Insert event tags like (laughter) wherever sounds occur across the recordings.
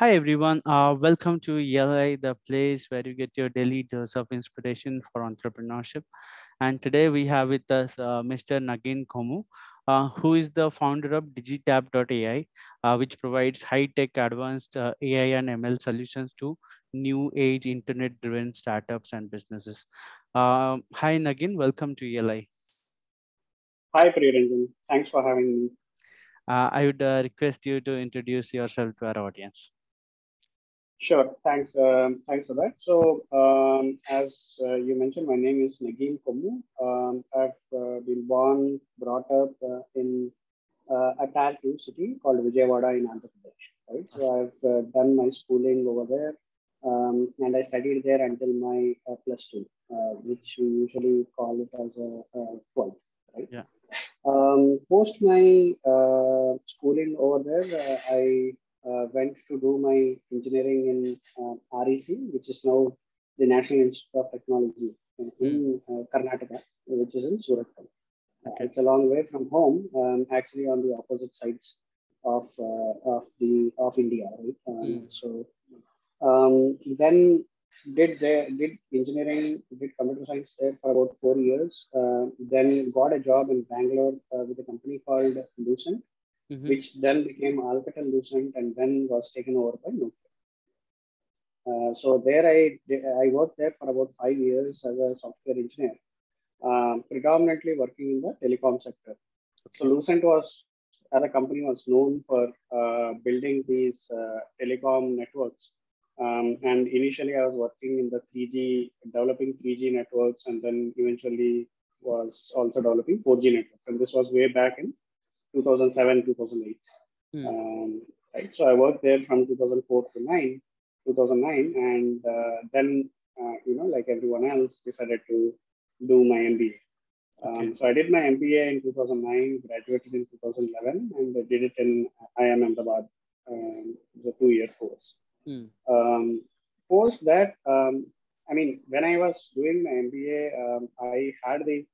Hi everyone, uh, welcome to ELI, the place where you get your daily dose of inspiration for entrepreneurship. And today we have with us uh, Mr. Nagin Komu, uh, who is the founder of Digitap.ai, uh, which provides high-tech advanced uh, AI and ML solutions to new age internet-driven startups and businesses. Um, hi Nagin, welcome to ELI. Hi Priyaranjan, thanks for having me. Uh, I would uh, request you to introduce yourself to our audience. Sure. Thanks. Um, thanks for that. So, um, as uh, you mentioned, my name is Nagin Komu. Um, I've uh, been born, brought up uh, in uh, a Tier 2 city called Vijayawada in Andhra Pradesh. Right. So, I've uh, done my schooling over there, um, and I studied there until my uh, plus two, which we usually call it as a, a 12th. Right. Yeah. Um, post my schooling over there, I uh, went to do my engineering in uh, REC, which is now the National Institute of Technology in uh, Karnataka, which is in Surathkal. Okay. it's a long way from home, um, actually on the opposite sides of of the of India, right? Um, mm. So um, then did the, did engineering, did computer science there for about four years. Uh, then got a job in Bangalore uh, with a company called Lucent, mm-hmm. which then became Alcatel Lucent and then was taken over by Nokia. Uh, so there I, I worked there for about five years as a software engineer, um, predominantly working in the telecom sector. Okay. So Lucent was, as a company, was known for uh, building these uh, telecom networks. Um, and initially I was working in the 3G, developing 3G networks, and then eventually was also developing 4G networks. And this was way back in 2007, 2008. Hmm. Um, right. So I worked there from 2004 to 9, 2009, and uh, then uh, you know, like everyone else, decided to do my MBA. Um, okay. So I did my MBA in 2009, graduated in 2011, and I did it in IIM Ahmedabad, um, the two-year course. Hmm. Um, post that, um, I mean, when I was doing my MBA, um, I had the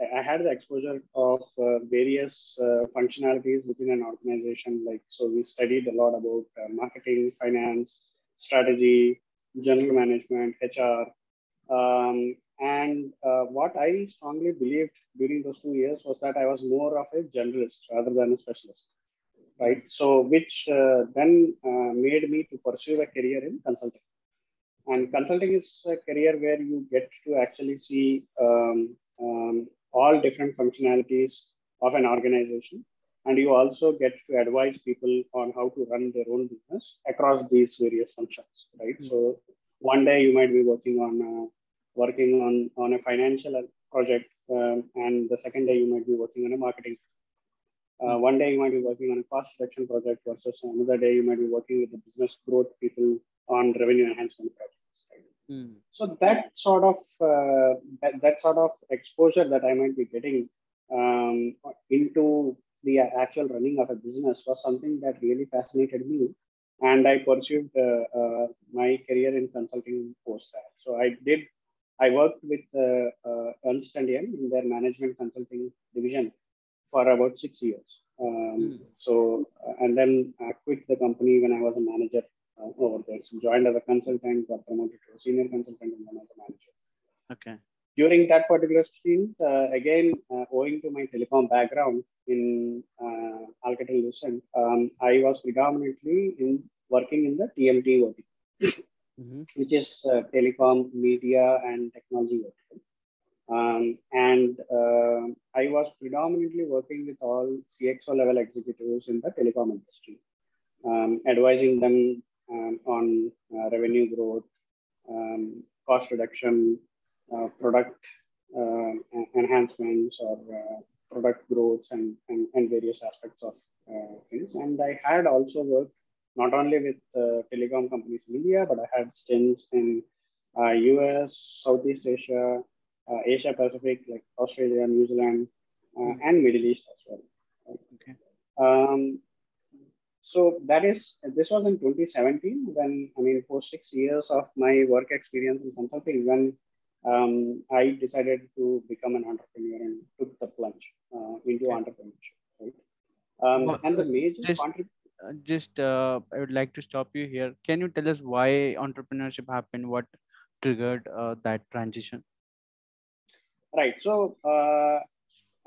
I had the exposure of uh, various uh, functionalities within an organization. Like, so we studied a lot about uh, marketing, finance, strategy, general management, HR. Um, and uh, what I strongly believed during those two years was that I was more of a generalist rather than a specialist. Right. So, which uh, then uh, made me to pursue a career in consulting. And consulting is a career where you get to actually see um, um, all different functionalities of an organization. And you also get to advise people on how to run their own business across these various functions, right? Mm-hmm. So one day you might be working on uh, working on on a financial project, um, and the second day you might be working on a marketing. Uh, hmm. one day you might be working on a cost reduction project versus another day you might be working with the business growth people on revenue enhancement projects. Mm. So that sort of uh, that, that sort of exposure that I might be getting um, into the actual running of a business was something that really fascinated me, and I pursued uh, uh, my career in consulting post that. So I did. I worked with uh, uh, Ernst and Young in their management consulting division for about six years. Um, mm. So and then I quit the company when I was a manager uh, over there. So joined as a consultant, got promoted to a senior consultant, and then as a manager. Okay. During that particular stint, uh, again, uh, owing to my telecom background in uh, Alcatel Lucent, um, I was predominantly in working in the TMT vertical, mm-hmm. which is uh, telecom, media, and technology vertical. Um, and uh, I was predominantly working with all CXO level executives in the telecom industry, um, advising them um, on uh, revenue growth, um, cost reduction, uh, product uh, enhancements or product growth and, and, and, various aspects of things. And I had also worked not only with telecom companies in India, but I had stints in US, Southeast Asia, Asia Pacific, like Australia, New Zealand, mm-hmm. and Middle East as well. Okay. Um, so that is this was in 2017 when I mean for six years of my work experience in consulting when um, I decided to become an entrepreneur and took the plunge uh, into okay. entrepreneurship. Right? Um, well, and the major just, uh, just uh, I would like to stop you here. Can you tell us why entrepreneurship happened? What triggered uh, that transition? Right. So uh,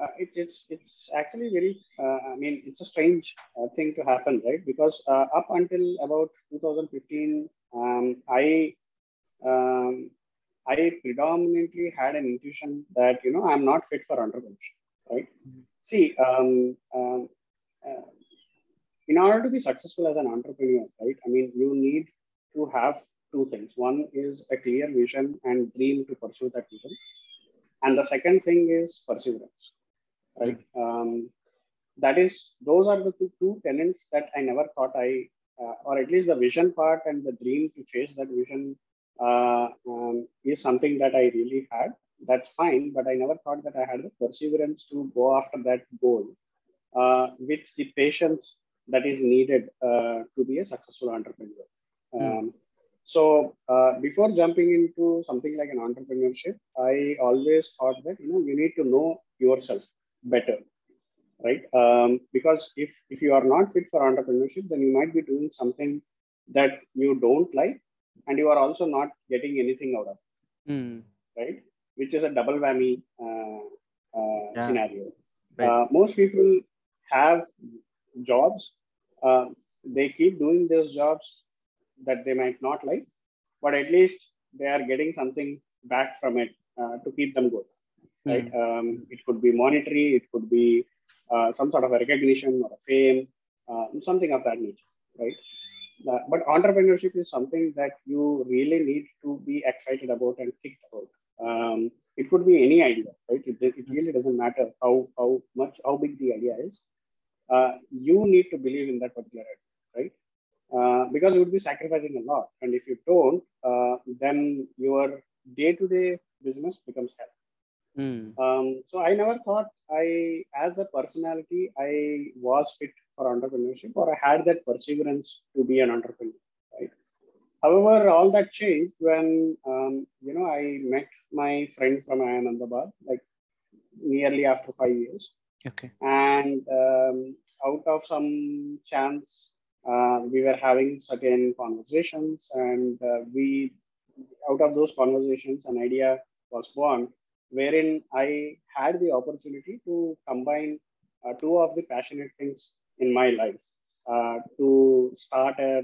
uh, it, it's it's actually very. Uh, I mean, it's a strange uh, thing to happen, right? Because uh, up until about 2015, um, I um, I predominantly had an intuition that you know I'm not fit for entrepreneurship, right? Mm-hmm. See, um, um uh, in order to be successful as an entrepreneur, right? I mean, you need to have two things. One is a clear vision and dream to pursue that vision, and the second thing is perseverance, right? Um, that is, those are the two, two tenets that I never thought I, uh, or at least the vision part and the dream to chase that vision uh, um, is something that I really had. That's fine, but I never thought that I had the perseverance to go after that goal uh, with the patience that is needed uh, to be a successful entrepreneur. Mm. So uh, before jumping into something like an entrepreneurship, I always thought that you know you need to know yourself better, right? Um, because if if you are not fit for entrepreneurship, then you might be doing something that you don't like and you are also not getting anything out of it, mm. right? Which is a double whammy uh, uh, yeah. scenario. Right. Uh, most people have jobs. Uh, they keep doing those jobs that they might not like, but at least they are getting something back from it uh, to keep them good. Mm. Right? Um, it could be monetary. It could be uh, some sort of a recognition or a fame, something of that nature. Right? Uh, but entrepreneurship is something that you really need to be excited about and think about. Um, it could be any idea, right? It, it really doesn't matter how, how much, how big the idea is. Uh, you need to believe in that particular idea, right? Uh, because you would be sacrificing a lot. And if you don't, uh, then your day to day business becomes hell. Mm. Um, so I never thought I, as a personality, I was fit for entrepreneurship or I had that perseverance to be an entrepreneur, right? However, all that changed when, um, you know, I met my friend from Ahmedabad, like nearly after five years. Okay. And um, out of some chance, uh, we were having certain conversations and uh, we, out of those conversations, an idea was born wherein I had the opportunity to combine uh, two of the passionate things in my life. Uh, to start a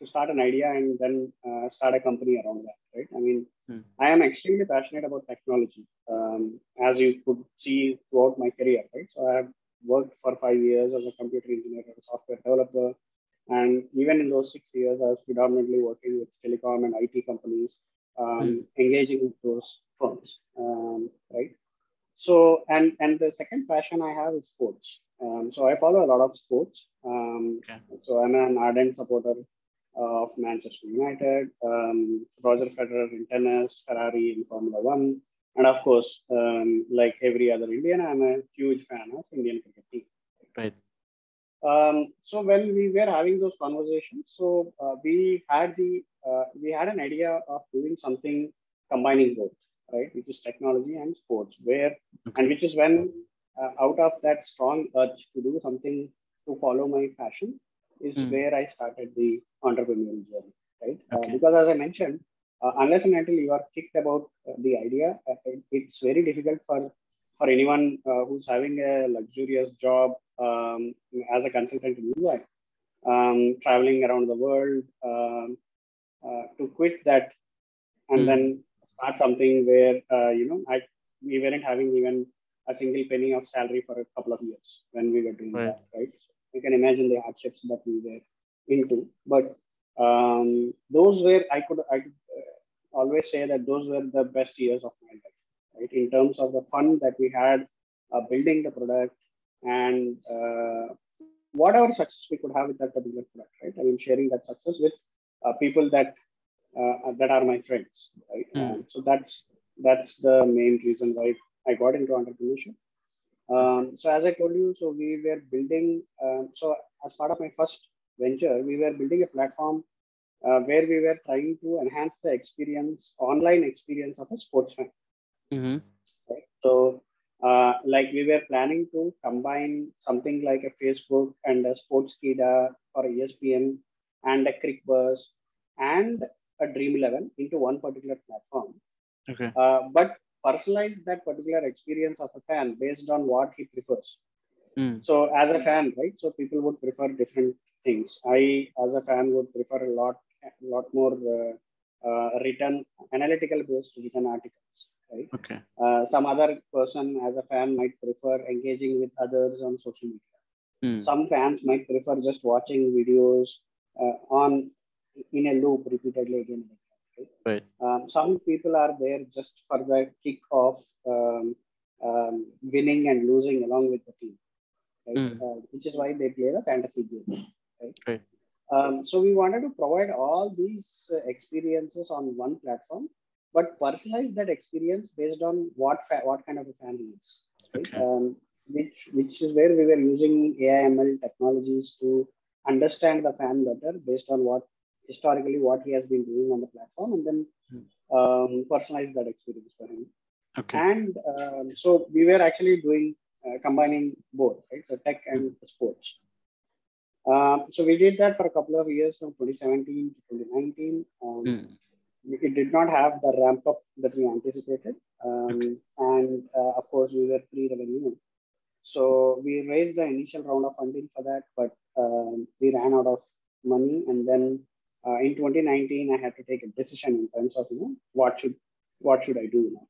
to start an idea and then uh, start a company around that right? I mean hmm. i am extremely passionate about technology um, as you could see throughout my career right? So i have worked for five years as a computer engineer a software developer and even in those six years i was predominantly working with telecom and it companies um, hmm. engaging with those firms um, right so and and the second passion i have is sports um, so I follow a lot of sports. Um, okay. So I'm an ardent supporter of Manchester United, um, Roger Federer in tennis, Ferrari in Formula One, and of course, um, like every other Indian, I'm a huge fan of Indian cricket team. Right. Um, so when we were having those conversations, so uh, we had the uh, we had an idea of doing something combining both, right? Which is technology and sports, where and which is when uh, out of that strong urge to do something to follow my passion is mm. where I started the entrepreneurial journey, right? Uh, okay. Because as I mentioned, uh, unless and until you are kicked about uh, the idea, uh, it, it's very difficult for for anyone who's having a luxurious job um, as a consultant in EY, um, traveling around the world, um, to quit that and mm. then start something where you know I we weren't having even a single penny of salary for a couple of years when we were doing right. that, right? So you can imagine the hardships that we were into. But um, those were I could I could uh, always say that those were the best years of my life, right? In terms of the fun that we had uh, building the product and uh, whatever success we could have with that particular product, right? I mean, sharing that success with uh, people that uh, that are my friends, right? Mm. so that's that's the main reason why I got into entrepreneurship. Um, so as I told you, so we were building, um, so as part of my first venture, we were building a platform uh, where we were trying to enhance the experience, online experience of a sportsman. Mm-hmm. So Uh, like we were planning to combine something like a Facebook and a Sportskeeda or ESPN and a CricBuzz and a Dream 11 into one particular platform. Okay. Uh, but personalize that particular experience of a fan based on what he prefers. Mm. So as a fan, right? So people would prefer different things. I, as a fan, would prefer a lot, a lot more uh, uh, written, analytical based written articles, right? Okay. Uh, some other person, as a fan, might prefer engaging with others on social media. Mm. Some fans might prefer just watching videos uh, on in a loop repeatedly again and again. Right. Um, some people are there just for the kick of um, um, winning and losing along with the team, right? Mm. Uh, which is why they play the fantasy game, right? Right. Um, so we wanted to provide all these uh, experiences on one platform, but personalize that experience based on what fa- what kind of a fan he is, right? Okay. Um, which which is where we were using AIML technologies to understand the fan better based on what historically what he has been doing on the platform, and then Hmm. um, personalize that experience for him. Okay. And um, so we were actually doing uh, combining both, right? So tech and sports. Um, so we did that for a couple of years from 2017 to 2019. Um, Mm. It did not have the ramp up that we anticipated. Um, Okay. And uh, of course, we were pre revenue. So we raised the initial round of funding for that, but um, we ran out of money. And then uh, in 2019, I had to take a decision in terms of, you know, what should what should I do now?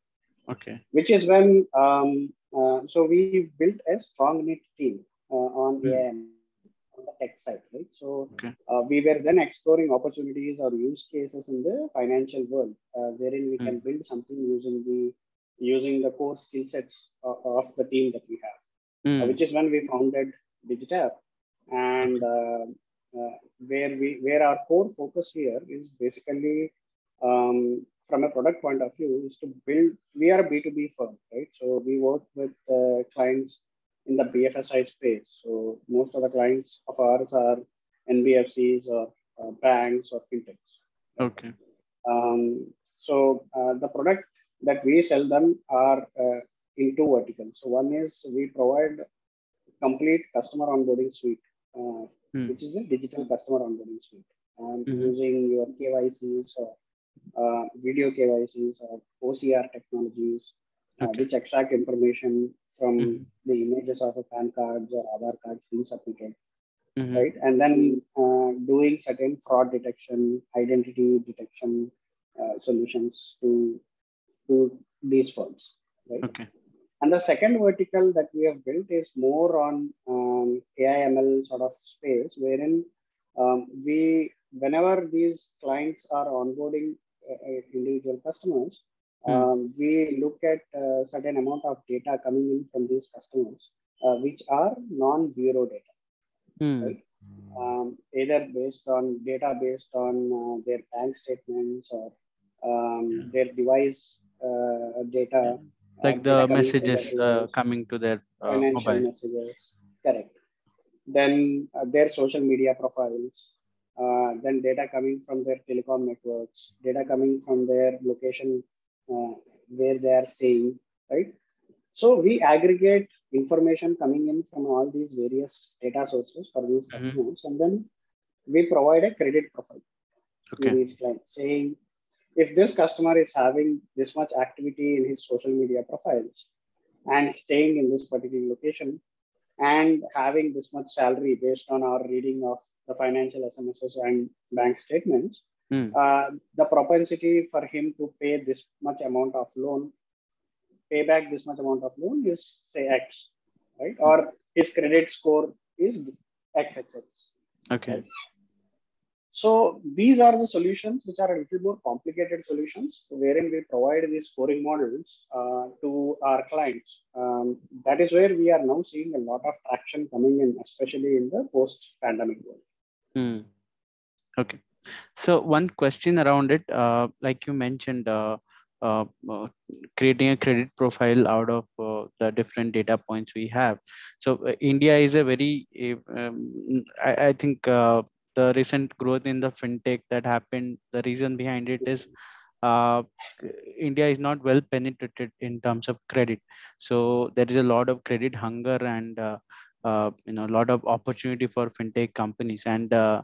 Okay. which is when um, uh, so we built a strong knit team uh, on Hmm. AIML on the tech side, right? So Okay. uh, we were then exploring opportunities or use cases in the financial world, uh, wherein we Hmm. can build something using the using the core skill sets of, of the team that we have, uh, Mm. which is when we founded Digitap, and uh, uh, where we where our core focus here is basically um, from a product point of view is to build we are a b2b firm right so we work with uh, clients in the bfsi space so most of the clients of ours are nbfcs or uh, banks or fintechs Okay. um, so uh, the product that we sell them are uh, in two verticals so one is we provide complete customer onboarding suite uh, Mm. which is a digital customer onboarding suite um, Mhm. using your KYCs or uh, video KYCs or OCR technologies, Okay. which extract information from Mhm. the images of a PAN cards or other cards being submitted, Mhm. right? And then uh, doing certain fraud detection, identity detection uh, solutions to to these firms, right? Okay. And the second vertical that we have built is more on um, AIML sort of space, wherein um, we, whenever these clients are onboarding uh, uh, individual customers. Um, we look at a certain amount of data coming in from these customers, uh, which are non-bureau data, Mm. right? Um, either based on data based on uh, their bank statements or um, Yeah. their device uh, data. uh, Like data the coming messages uh, coming to their uh, financial mobile. messages correct then uh, their social media profiles uh, then data coming from their telecom networks data coming from their location uh, where they are staying right so we aggregate information coming in from all these various data sources for these Mhm. customers and then we provide a credit profile to these clients saying if this customer is having this much activity in his social media profiles and staying in this particular location and having this much salary based on our reading of the financial SMSs and bank statements, Mm. uh, the propensity for him to pay this much amount of loan, pay back this much amount of loan is say X, right? Or his credit score is X, X, X. Okay. So these are the solutions which are a little more complicated solutions wherein we provide these scoring models uh, to our clients. Um, that is where we are now seeing a lot of traction coming in, especially in the post-pandemic world. Mm. Okay. So one question around it, uh, like you mentioned, uh, uh, uh, creating a credit profile out of uh, the different data points we have. So uh, India is a very, uh, um, I, I think the recent growth in the fintech that happened, the reason behind it is India is not well penetrated in terms of credit. So there is a lot of credit hunger and uh, you know a lot of opportunity for fintech companies and uh,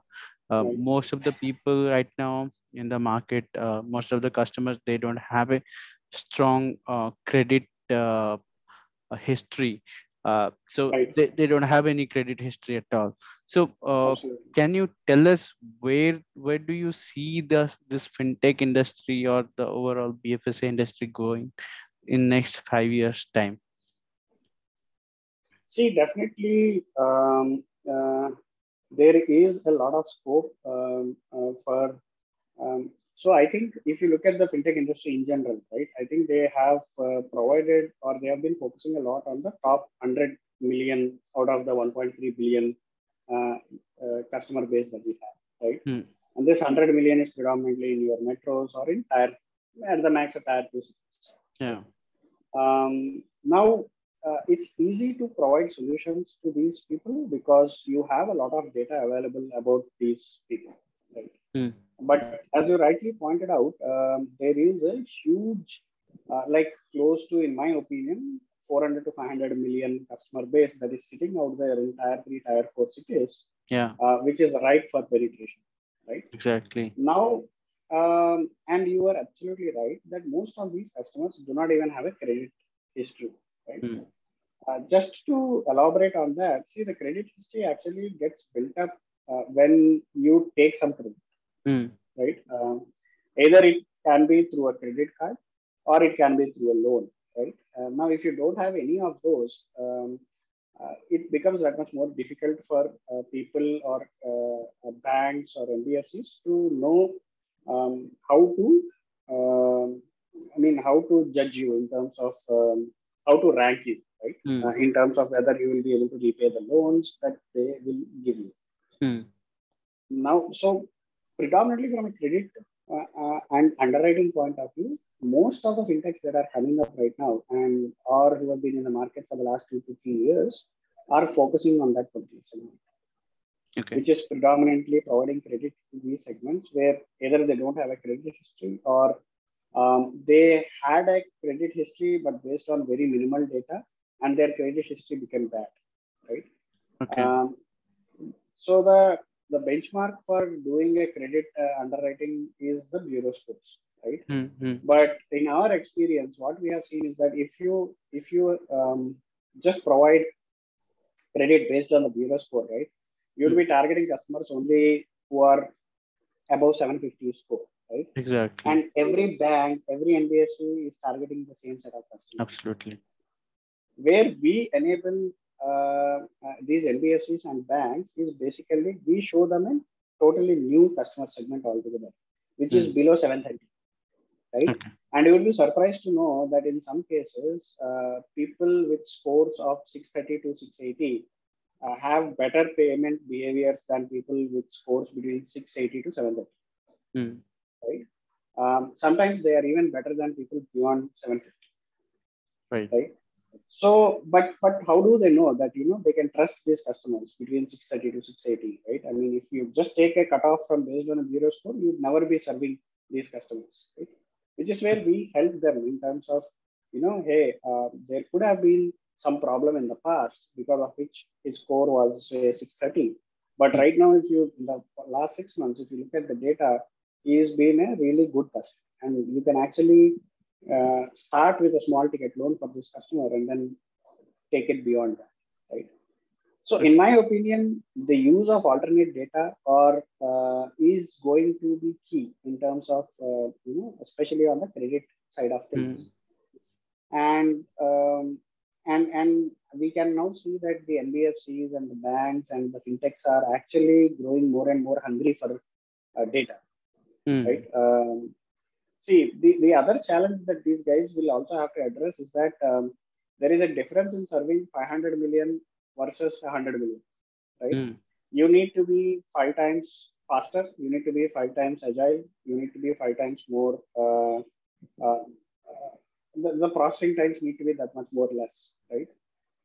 uh, most of the people right now in the market, uh, most of the customers they don't have a strong uh, credit uh, history. Uh, so Right. they, they don't have any credit history at all. So uh, can you tell us where where do you see this this fintech industry or the overall BFSI industry going in next five years time? See, definitely, um, uh, there is a lot of scope um, uh, for. Um, so I think if you look at the fintech industry in general, right, I think they have uh, provided or they have been focusing a lot on the top 100 million out of the 1.3 billion uh, uh, customer base that we have, right? Hmm. And this 100 million is predominantly in your metros or in tier, at the max a tier two cities. Yeah. Um, now, uh, it's easy to provide solutions to these people because you have a lot of data available about these people, right? Hmm. But as you rightly pointed out, um, there is a huge, uh, like close to, in my opinion, 400 to 500 million customer base that is sitting out there in tier three, tier four cities, Yeah. uh, which is ripe for penetration, right? Exactly. Now, um, and you are absolutely right that most of these customers do not even have a credit history, right? Hmm. Uh, just to elaborate on that, see, the credit history actually gets built up uh, when you take some credit, Hmm. right? Um, either it can be through a credit card or it can be through a loan, right? Uh, now, if you don't have any of those, um, uh, it becomes that much more difficult for uh, people or banks or NBFCs to know um, how to, um, I mean, how to judge you in terms of um, how to rank you, right? Hmm. Uh, in terms of whether you will be able to repay the loans that they will give you. Hmm. Now, so predominantly from a credit uh, uh, and underwriting point of view, most of the fintechs that are coming up right now and or who have been in the market for the last two to three years are focusing on that particular segment, Okay. which is predominantly providing credit to these segments where either they don't have a credit history or um, they had a credit history but based on very minimal data and their credit history became bad, right? Okay. Um, so the the benchmark for doing a credit uh, underwriting is the bureau scores, right? Hmm. Hmm. But in our experience, what we have seen is that if you if you um, just provide credit based on the bureau score, right, you'll be targeting customers only who are above 750 score, right? Exactly. And every bank, every NBFC is targeting the same set of customers Absolutely. Where we enable uh, uh, these NBFCs and banks is basically we show them a totally new customer segment altogether, which is Hmm. below 730, right? Okay. And you will be surprised to know that in some cases, uh, people with scores of 630 to 680 uh, have better payment behaviors than people with scores between 680 to 730. Hmm. Um, sometimes they are even better than people beyond 750. Right. right? So, but but how do they know that you know they can trust these customers between 630 to 680, right? I mean, if you just take a cutoff from based on a bureau score, you'd never be serving these customers, right? Which is where we help them in terms of, you know, hey, uh, there could have been some problem in the past because of which his score was say 630. But Hmm. right now, if you in the last six months, if you look at the data, he has been a really good customer, and you can actually uh, start with a small ticket loan for this customer and then take it beyond that, right? So, in my opinion, the use of alternate data or uh, is going to be key in terms of uh, you know, especially on the credit side of things. And um, and and we can now see that the NBFCs and the banks and the fintechs are actually growing more and more hungry for uh, data Hmm. right? Um, see, the, the other challenge that these guys will also have to address is that um, there is a difference in serving 500 million versus 100 million, right? Hmm. You need to be five times faster, you need to be five times agile, you need to be five times more. Uh, uh, uh, the, the processing times need to be that much more less, right?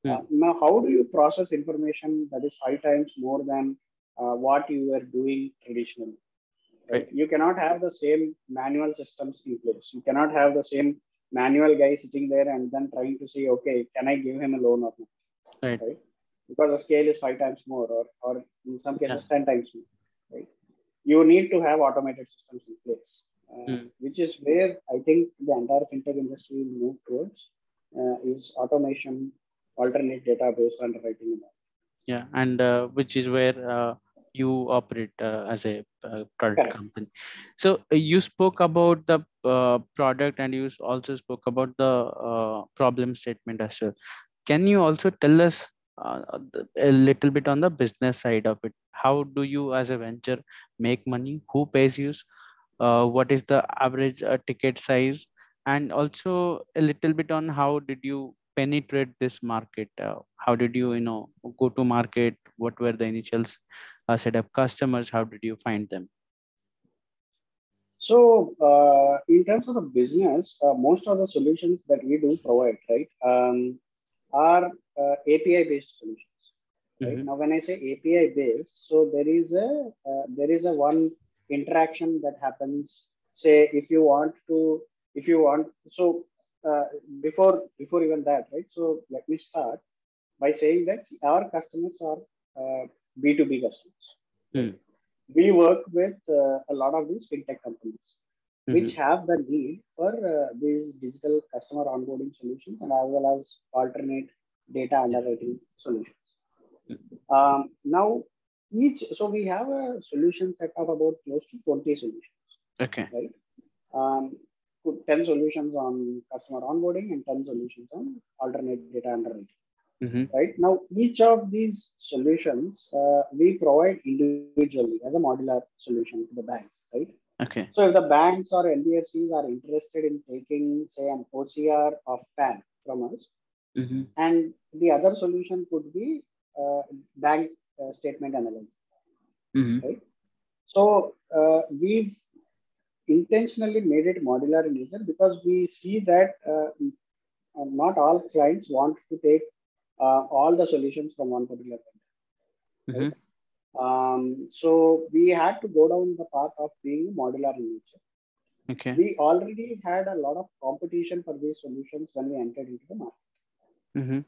Hmm. Uh, now, how do you process information that is five times more than uh, what you were doing traditionally? Right? You cannot have the same manual systems in place. You cannot have the same manual guy sitting there and then trying to say, okay, can I give him a loan or not? Right. right? Because the scale is five times more, or, or in some cases, 10 times more. Right? You need to have automated systems in place, uh, Hmm. which is where I think the entire fintech industry will move towards uh, is automation, alternate data based underwriting. And all. yeah and uh, which is where uh, you operate uh, as a uh, product Correct. company. So uh, you spoke about the uh, product and you also spoke about the uh, problem statement as well. Can you also tell us uh, a little bit on the business side of it? How do you as a venture make money? Who pays you? Uh, what is the average uh, ticket size? And also a little bit on how did you penetrate this market uh, how did you you know go to market what were the initial uh, set of customers how did you find them So, uh, in terms of the business, uh, most of the solutions that we do provide, right, um, are uh, API based solutions. Right Mhm. now, when I say API based, so there is a uh, there is a one interaction that happens. Say, if you want to, if you want, so uh, before before even that, right? So let me start by saying that our customers are uh, B2B customers. Hmm. We work with uh, a lot of these fintech companies which Mhm. have the need for uh, these digital customer onboarding solutions and as well as alternate data underwriting solutions. Um, now, each so we have a solution set of about close to 20 solutions, okay right? Um, put 10 solutions on customer onboarding and 10 solutions on alternate data underwriting Mhm. right now each of these solutions uh, we provide individually as a modular solution to the banks right okay so if the banks or nbfcs are interested in taking say an ocr of pan from us Mhm. and the other solution could be uh, bank uh, statement analysis Mhm. right so uh, we've intentionally made it modular in nature because we see that uh, uh, not all clients want to take uh, all the solutions from one particular vendor. Mhm. Um, so we had to go down the path of being modular in nature. okay We already had a lot of competition for these solutions when we entered into the market. Mhm.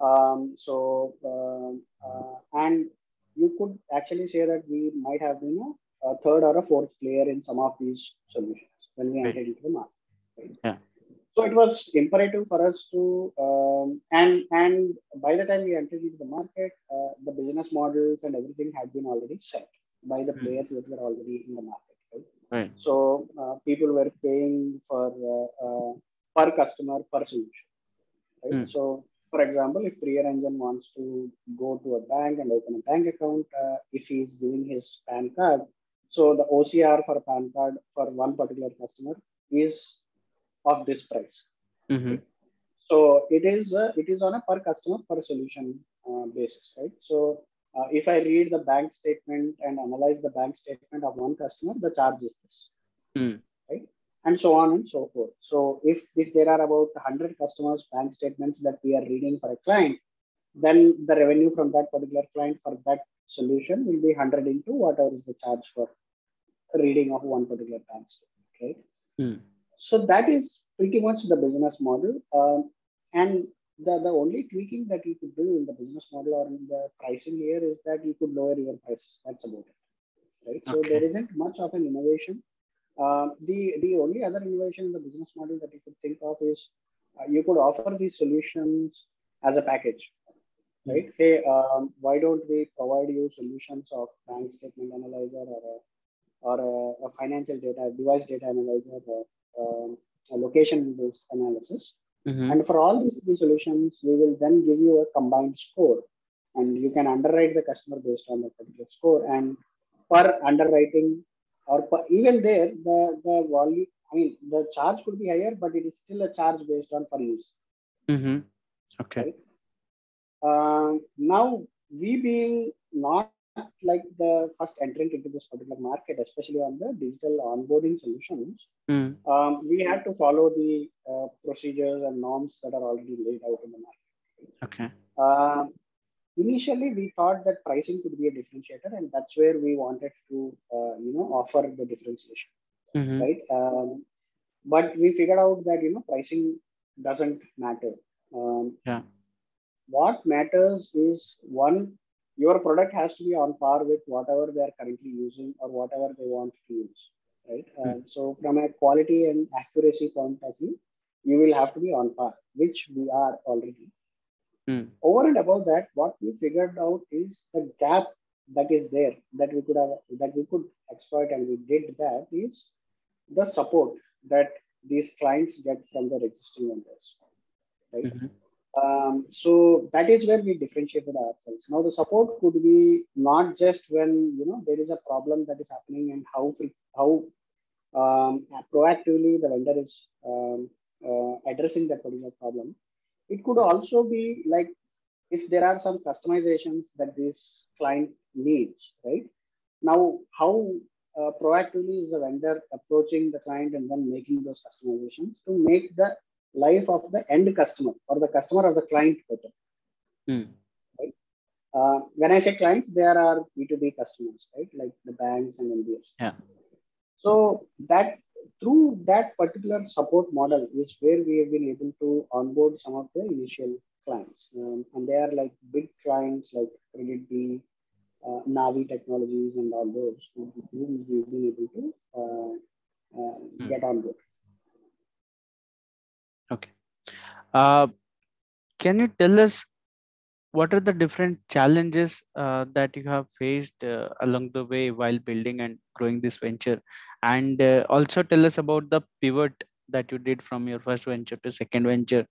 Um, so, um, uh, and you could actually say that we might have been a, a third or a fourth player in some of these solutions when we Right. entered into the market. right? Yeah. So it was imperative for us to, um, and and by the time we entered into the market, uh, the business models and everything had been already set by the Hmm. players that were already in the market. Right? right So uh, people were paying for uh, uh, per customer per solution. Right? Hmm. So, for example, if Priya Ranjan wants to go to a bank and open a bank account, uh, if he's giving his PAN card, so the OCR for PAN card for one particular customer is of this price. Mhm. So it is uh, it is on a per customer per solution uh, basis, right? So uh, if I read the bank statement and analyze the bank statement of one customer, the charge is this, Hmm. right? And so on and so forth. So if if there are about 100 customers bank statements that we are reading for a client, then the revenue from that particular client for that solution will be 100 into whatever is the charge for reading of one particular bank statement, right? Hmm. So that is pretty much the business model. Um, and the, the only tweaking that you could do in the business model or in the pricing here is that you could lower your prices. That's about it. Right. So Okay. there isn't much of an innovation. Uh, the the only other innovation in the business model that you could think of is uh, you could offer these solutions as a package. Right. Hey, um, why don't we provide you solutions of bank statement analyzer or a or a, a financial data, device data analyzer, or um, a location-based analysis. Mhm. And for all these three solutions, we will then give you a combined score, and you can underwrite the customer based on that particular score. And per underwriting, or per, even there, the the volume, I mean, the charge could be higher, but it is still a charge based on per use. Mhm. okay Right. Um, now, we being not like the first entrant into this particular market, especially on the digital onboarding solutions, Hmm. um, we had to follow the uh, procedures and norms that are already laid out in the market. okay Um initially we thought that pricing could be a differentiator, and that's where we wanted to, uh, you know, offer the differentiation, Mhm. right? Um, but we figured out that you know pricing doesn't matter. Um, Yeah. What matters is one, your product has to be on par with whatever they are currently using or whatever they want to use, right? Um, so from a quality and accuracy point of view, you will have to be on par, which we are already. Mm. Over and above that, what we figured out is the gap that is there that we could have that we could exploit, and we did that is the support that these clients get from their existing vendors, right? Mhm. Um, so that is where we differentiated ourselves. Now the support could be not just when you know there is a problem that is happening and how how um, proactively the vendor is um, uh, addressing that particular problem. It could also be like if there are some customizations that this client needs, right? Now, how uh, proactively is the vendor approaching the client and then making those customizations to make the life of the end customer or the customer of the client better? Mm. Uh, when I say clients, there are B2B customers, right? Like the banks and NBFs. Yeah. So that through that particular support model is where we have been able to onboard some of the initial clients. Um, and they are like big clients like KreditBee, uh, Navi Technologies, and all those who whom we've been able to uh, uh, Hmm. get on board. Okay. Uh, can you tell us what are the different challenges uh, that you have faced uh, along the way while building and growing this venture? And uh, also tell us about the pivot that you did from your first venture to second venture.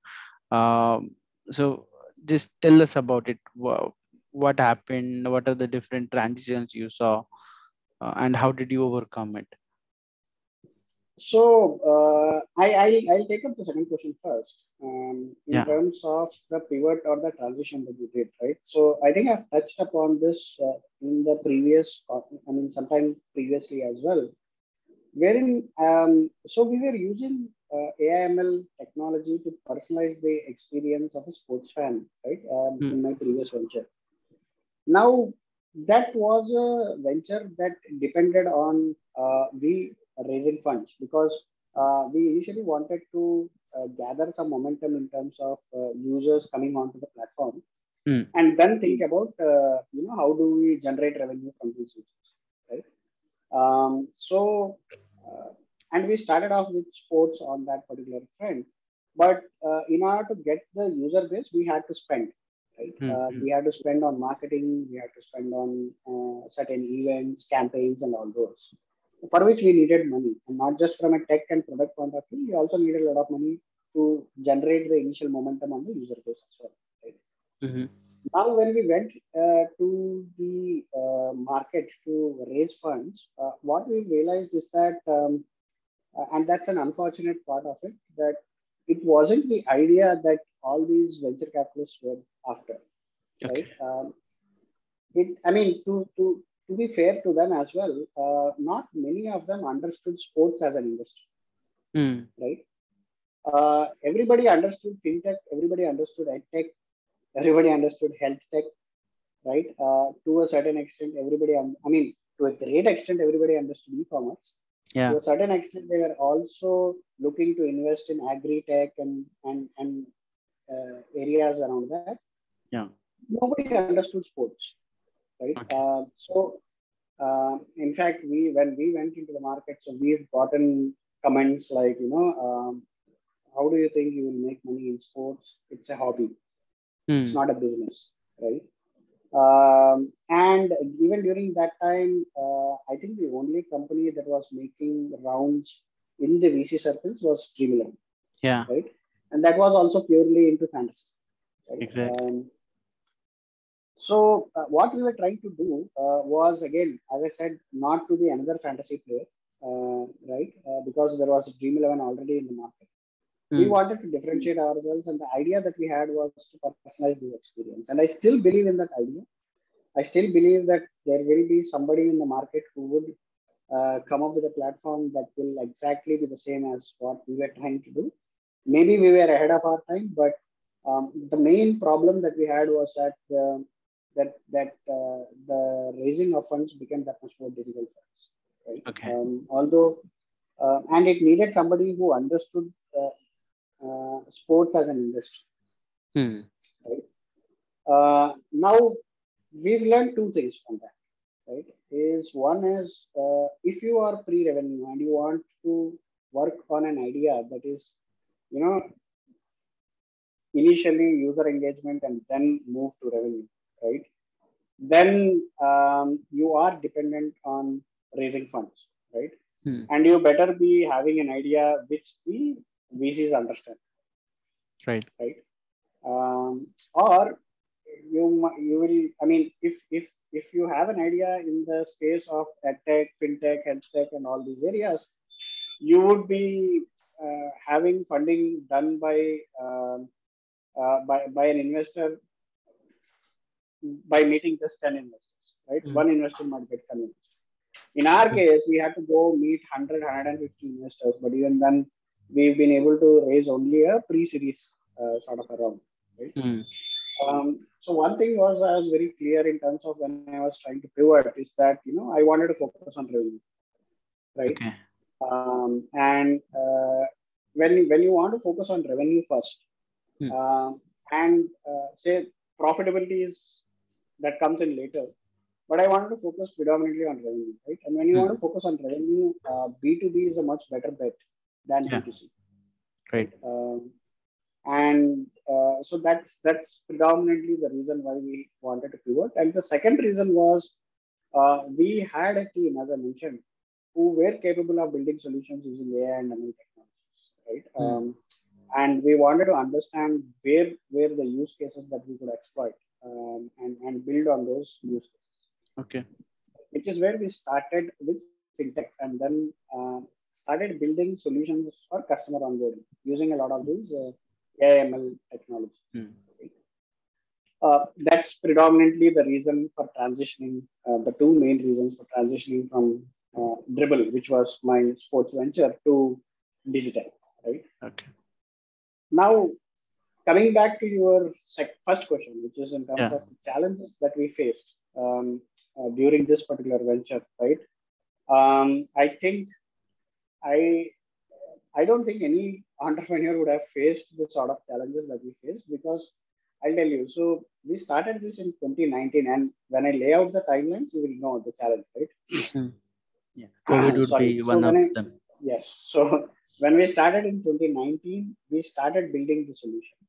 Um, so just tell us about it. Wha- What happened? What are the different transitions you saw? Uh, and how did you overcome it? So uh, I, I'll, take up the second question first. Um, in Yeah. terms of the pivot or the transition that you did, right? So I think I've touched upon this uh, in the previous, uh, I mean, sometime previously as well, wherein um, so we were using uh, AIML technology to personalize the experience of a sports fan, right? Um, Hmm. In my previous venture. Now that was a venture that depended on uh, we raising funds because uh, we initially wanted to uh, gather some momentum in terms of uh, users coming onto the platform. Hmm. and then think about uh, you know how do we generate revenue from these users right? Um, so uh, and we started off with sports on that particular front. But uh, in order to get the user base we had to spend right? Hmm, uh, hmm. we had to spend on marketing. We had to spend on uh, certain events campaigns and all those for which we needed money and not just from a tech and product point of view we also needed a lot of money to generate the initial momentum on the user base as well right Mhm. now when we went uh, to the uh, market to raise funds uh, what we realized is that um, uh, and that's an unfortunate part of it that it wasn't the idea that all these venture capitalists were after Okay. right um, it i mean to to to be fair to them as well uh, not many of them understood sports as an industry Hmm. right uh, everybody understood fintech everybody understood edtech everybody understood health tech right uh, to a certain extent everybody un- i mean to a great extent everybody understood e-commerce Yeah. to a certain extent they were also looking to invest in agri-tech and and and uh, areas around that Yeah. nobody understood sports right Okay. uh, so uh, in fact we when we went into the market so we've gotten comments like you know um, how do you think you will make money in sports it's a hobby Hmm. it's not a business right um, and even during that time uh, i think the only company that was making rounds in the vc circles was Dream 11 Yeah. right and that was also purely into fantasy right? Exactly. um, so uh, what we were trying to do uh, was again as i said not to be another fantasy player uh, right? Uh, because there was dream 11 already in the market. We Hmm. wanted to differentiate ourselves and the idea that we had was to personalize this experience. And i still believe in that idea. I still believe that there will be somebody in the market who would uh, come up with a platform that will exactly be the same as what we were trying to do. Maybe we were ahead of our time but um, the main problem that we had was that the, that that uh, the raising of funds became that much more difficult for us. Right. Okay. Um, although, uh, and it needed somebody who understood uh, uh, sports as an industry. Hmm. Right. Uh, now we've learned two things from that. Right. Is one is uh, if you are pre-revenue and you want to work on an idea that is, you know, initially user engagement and then move to revenue, right? Then um, you are dependent on raising funds, right? Hmm. And you better be having an idea which the VCs understand, Right. right? Um, or you you will. I mean, if if if you have an idea in the space of edtech, fintech, health tech, and all these areas, you would be uh, having funding done by um, uh, by by an investor by meeting just 10 investors right Mm. one investor might get convinced in our case we had to go meet 100 150 investors but even then we've been able to raise only a pre-series uh, sort of a round Hmm. um, so one thing was I was very clear in terms of when I was trying to pivot is that you know I wanted to focus on revenue, right? Okay. Um, and uh, when you, when you want to focus on revenue first, Hmm. um, and uh, say profitability is that comes in later, but I wanted to focus predominantly on revenue, right? And when you Hmm. want to focus on revenue, uh, B two B is a much better bet than Yeah. B two C. Right. Um, and uh, so that's that's predominantly the reason why we wanted to pivot. And the second reason was uh, we had a team, as I mentioned, who were capable of building solutions using AI and ML technologies, right? Hmm. Um, and we wanted to understand where where the use cases that we could exploit um, and and build on those use cases Okay. which is where we started with fintech and then uh, started building solutions for customer onboarding using a lot of these uh, AIML technologies. Hmm. Uh, that's predominantly the reason for transitioning, uh, the two main reasons for transitioning from uh, Dribble, which was my sports venture, to Digitap, right? Okay. Now, coming back to your sec- first question, which is in terms Yeah. of the challenges that we faced um, uh, during this particular venture, right? Um, I think I I don't think any entrepreneur would have faced the sort of challenges that we faced because I'll tell you. So we started this in 2019, and when I lay out the timelines, you will know the challenge, right? Yeah. COVID would Sorry. be So of I- them. Yes. So (laughs) when we started in 2019, we started building the solutions.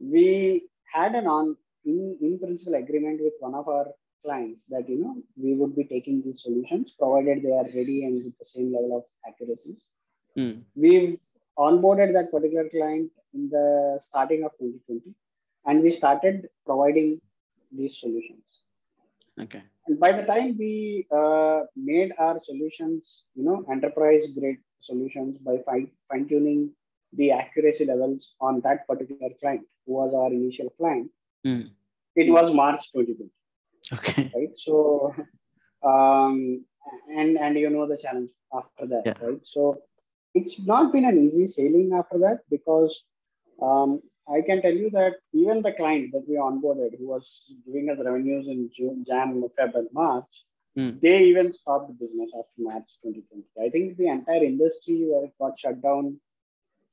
We had an on in, in principle agreement with one of our clients that you know we would be taking these solutions provided they are ready and with the same level of accuracies. Hmm. We've onboarded that particular client in the starting of 2020, and we started providing these solutions Okay. and by the time we uh, made our solutions you know enterprise grade solutions by fine, tuning the accuracy levels on that particular client was our initial client Hmm. it was march 2020 Okay. right so um, and and you know the challenge after that Yeah. right so it's not been an easy sailing after that because um, I can tell you that even the client that we onboarded, who was giving us revenues in June, Jan, Feb, and March, Hmm. they even stopped business after March 2020. I think the entire industry where it got shut down,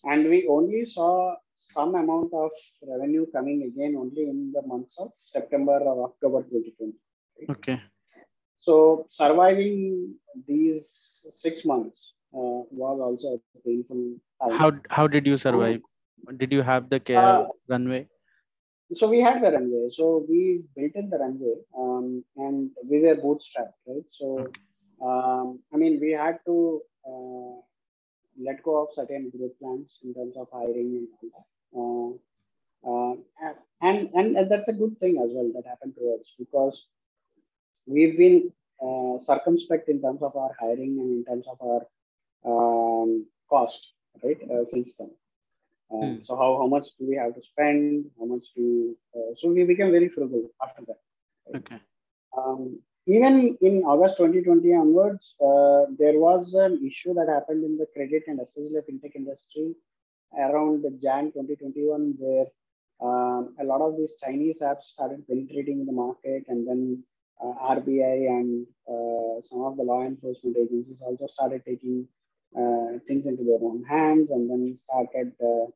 and we only saw some amount of revenue coming again only in the months of September or October 2020. Okay. So surviving these six months uh, was also a painful time. How how did you survive? Did you have the care Uh, runway? so we had the runway so we built in the runway um, and we were bootstrapped right so Okay. um, i mean we had to uh, let go of certain growth plans in terms of hiring and all that uh, uh, and, and and that's a good thing as well that happened to us because we've been uh, circumspect in terms of our hiring and in terms of our um, cost right uh, since then um, Hmm. So how, how much do we have to spend? How much do uh, so we became very frugal after that. Okay. Um, even in August 2020 onwards, uh, there was an issue that happened in the credit and especially the fintech industry around Jan 2021, where um, a lot of these Chinese apps started penetrating the market, and then uh, RBI and uh, some of the law enforcement agencies also started taking uh, things into their own hands, and then started uh,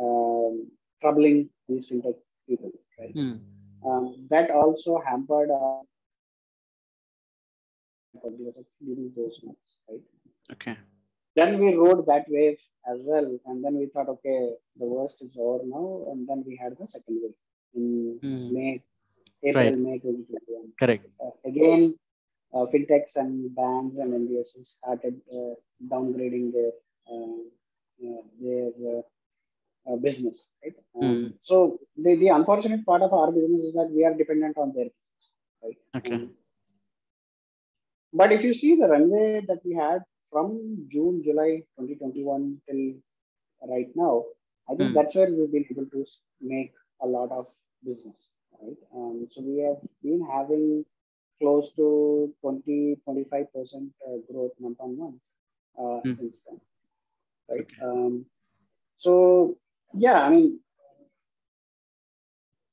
um, troubling these fintech people. Right? Mm. Um, that also hampered our during those months, right? Okay. Then we rode that wave as well, and then we thought, okay, the worst is over now, and then we had the second wave in Mm. May, April, Right. May 2021. Correct. Uh, again, uh, fintechs and banks and NBFCs started uh, downgrading their uh, uh, their uh, uh, business, right? Um, Mm. So the, the unfortunate part of our business is that we are dependent on their business, right? Okay. Um, but if you see the runway that we had from June, July 2021 till right now, I think Mm. that's where we've been able to make a lot of business, right? Um, so we have been having close to 20, 25% uh, growth month on month uh, Mm. since then, right? Okay. Um, so yeah, I mean,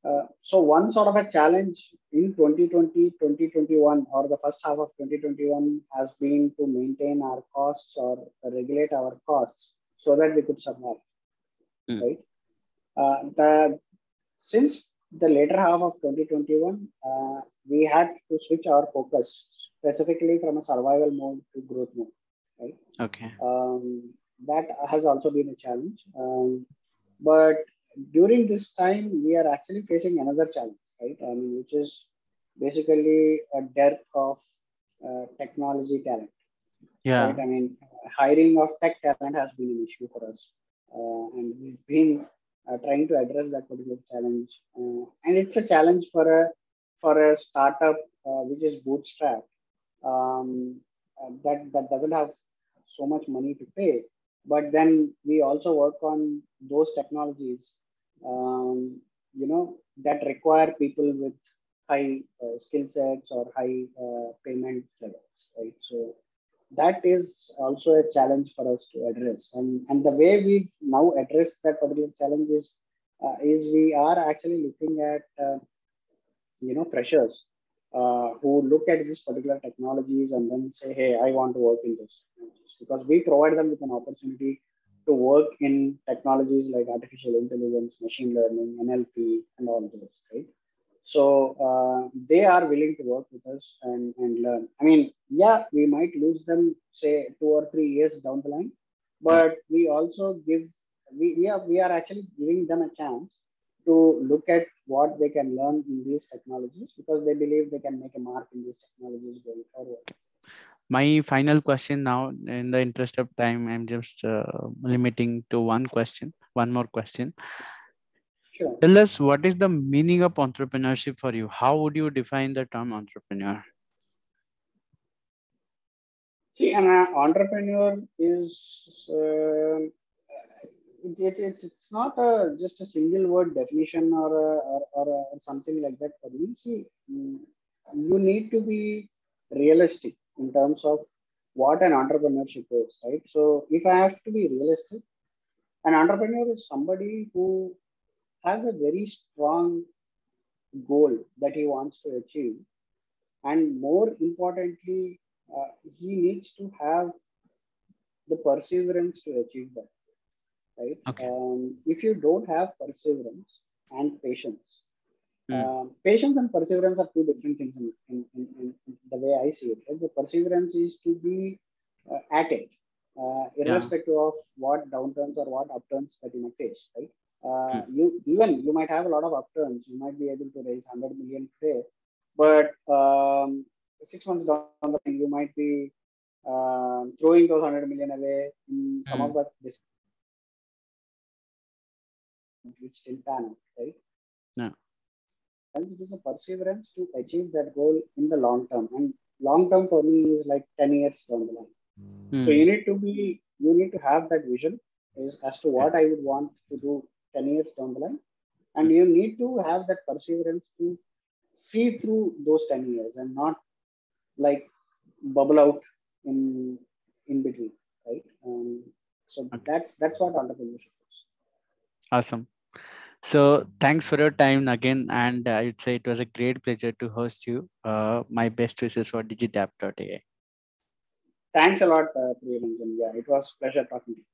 uh, so one sort of a challenge in 2020, 2021, or the first half of 2021 has been to maintain our costs or regulate our costs so that we could survive, Mm. right? Uh, the, since the later half of 2021, uh, we had to switch our focus specifically from a survival mode to growth mode, right? Okay. um, that has also been a challenge. Um, but during this time, we are actually facing another challenge, right? I mean, which is basically a dearth of uh, technology talent, Yeah. right? I mean, hiring of tech talent has been an issue for us, uh, and we've been uh, trying to address that particular challenge. Uh, and it's a challenge for a for a startup uh, which is bootstrapped um, uh, that that doesn't have so much money to pay. But then we also work on those technologies, um, you know, that require people with high uh, skill sets or high uh, payment levels, right? So that is also a challenge for us to address. And, and the way we've now addressed that particular challenge is, uh, is we are actually looking at, uh, you know, freshers uh, who look at these particular technologies and then say, hey, I want to work in those technologies. Because we provide them with an opportunity to work in technologies like artificial intelligence, machine learning, NLP, and all those, right? So uh, they are willing to work with us and, and learn. I mean, yeah, we might lose them, say, two or three years down the line, but we also give, we, we, are, we are actually giving them a chance to look at what they can learn in these technologies because they believe they can make a mark in these technologies going forward. My final question now, in the interest of time, I'm just uh, limiting to one question, one more question. Sure. Tell us what is the meaning of entrepreneurship for you? How would you define the term entrepreneur? See, an uh, entrepreneur is uh, it, it, it's not a just a single word definition or a, or, or, a, or something like that for me. See, mm, you need to be realistic in terms of what an entrepreneurship is, right? So, if I have to be realistic, an entrepreneur is somebody who has a very strong goal that he wants to achieve, and more importantly, uh, he needs to have the perseverance to achieve that right Okay. um, if you don't have perseverance and patience Mm. um, patience and perseverance are two different things in, in, in, in the way i see it right? the perseverance is to be uh, at it uh, irrespective of what downturns or what upturns that you may face right uh, Mm. you even you might have a lot of upturns you might be able to raise 100 million today but um, six months down the line, you might be um throwing those 100 million away in some Mm. of the this which didn't pan out, right? Yeah. And it is a perseverance to achieve that goal in the long term. And long term for me is like 10 years down the line. So Mm. you need to be, you need to have that vision is as to what I would want to do 10 years down the line. And you need to have that perseverance to see through those 10 years and not like bubble out in in between, right? Um, so Okay. that's that's what entrepreneurship is. Awesome. So thanks for your time again. And I would say it was a great pleasure to host you. Uh, my best wishes for digitap.ai. Thanks a lot, uh, Yeah, it was pleasure talking to you.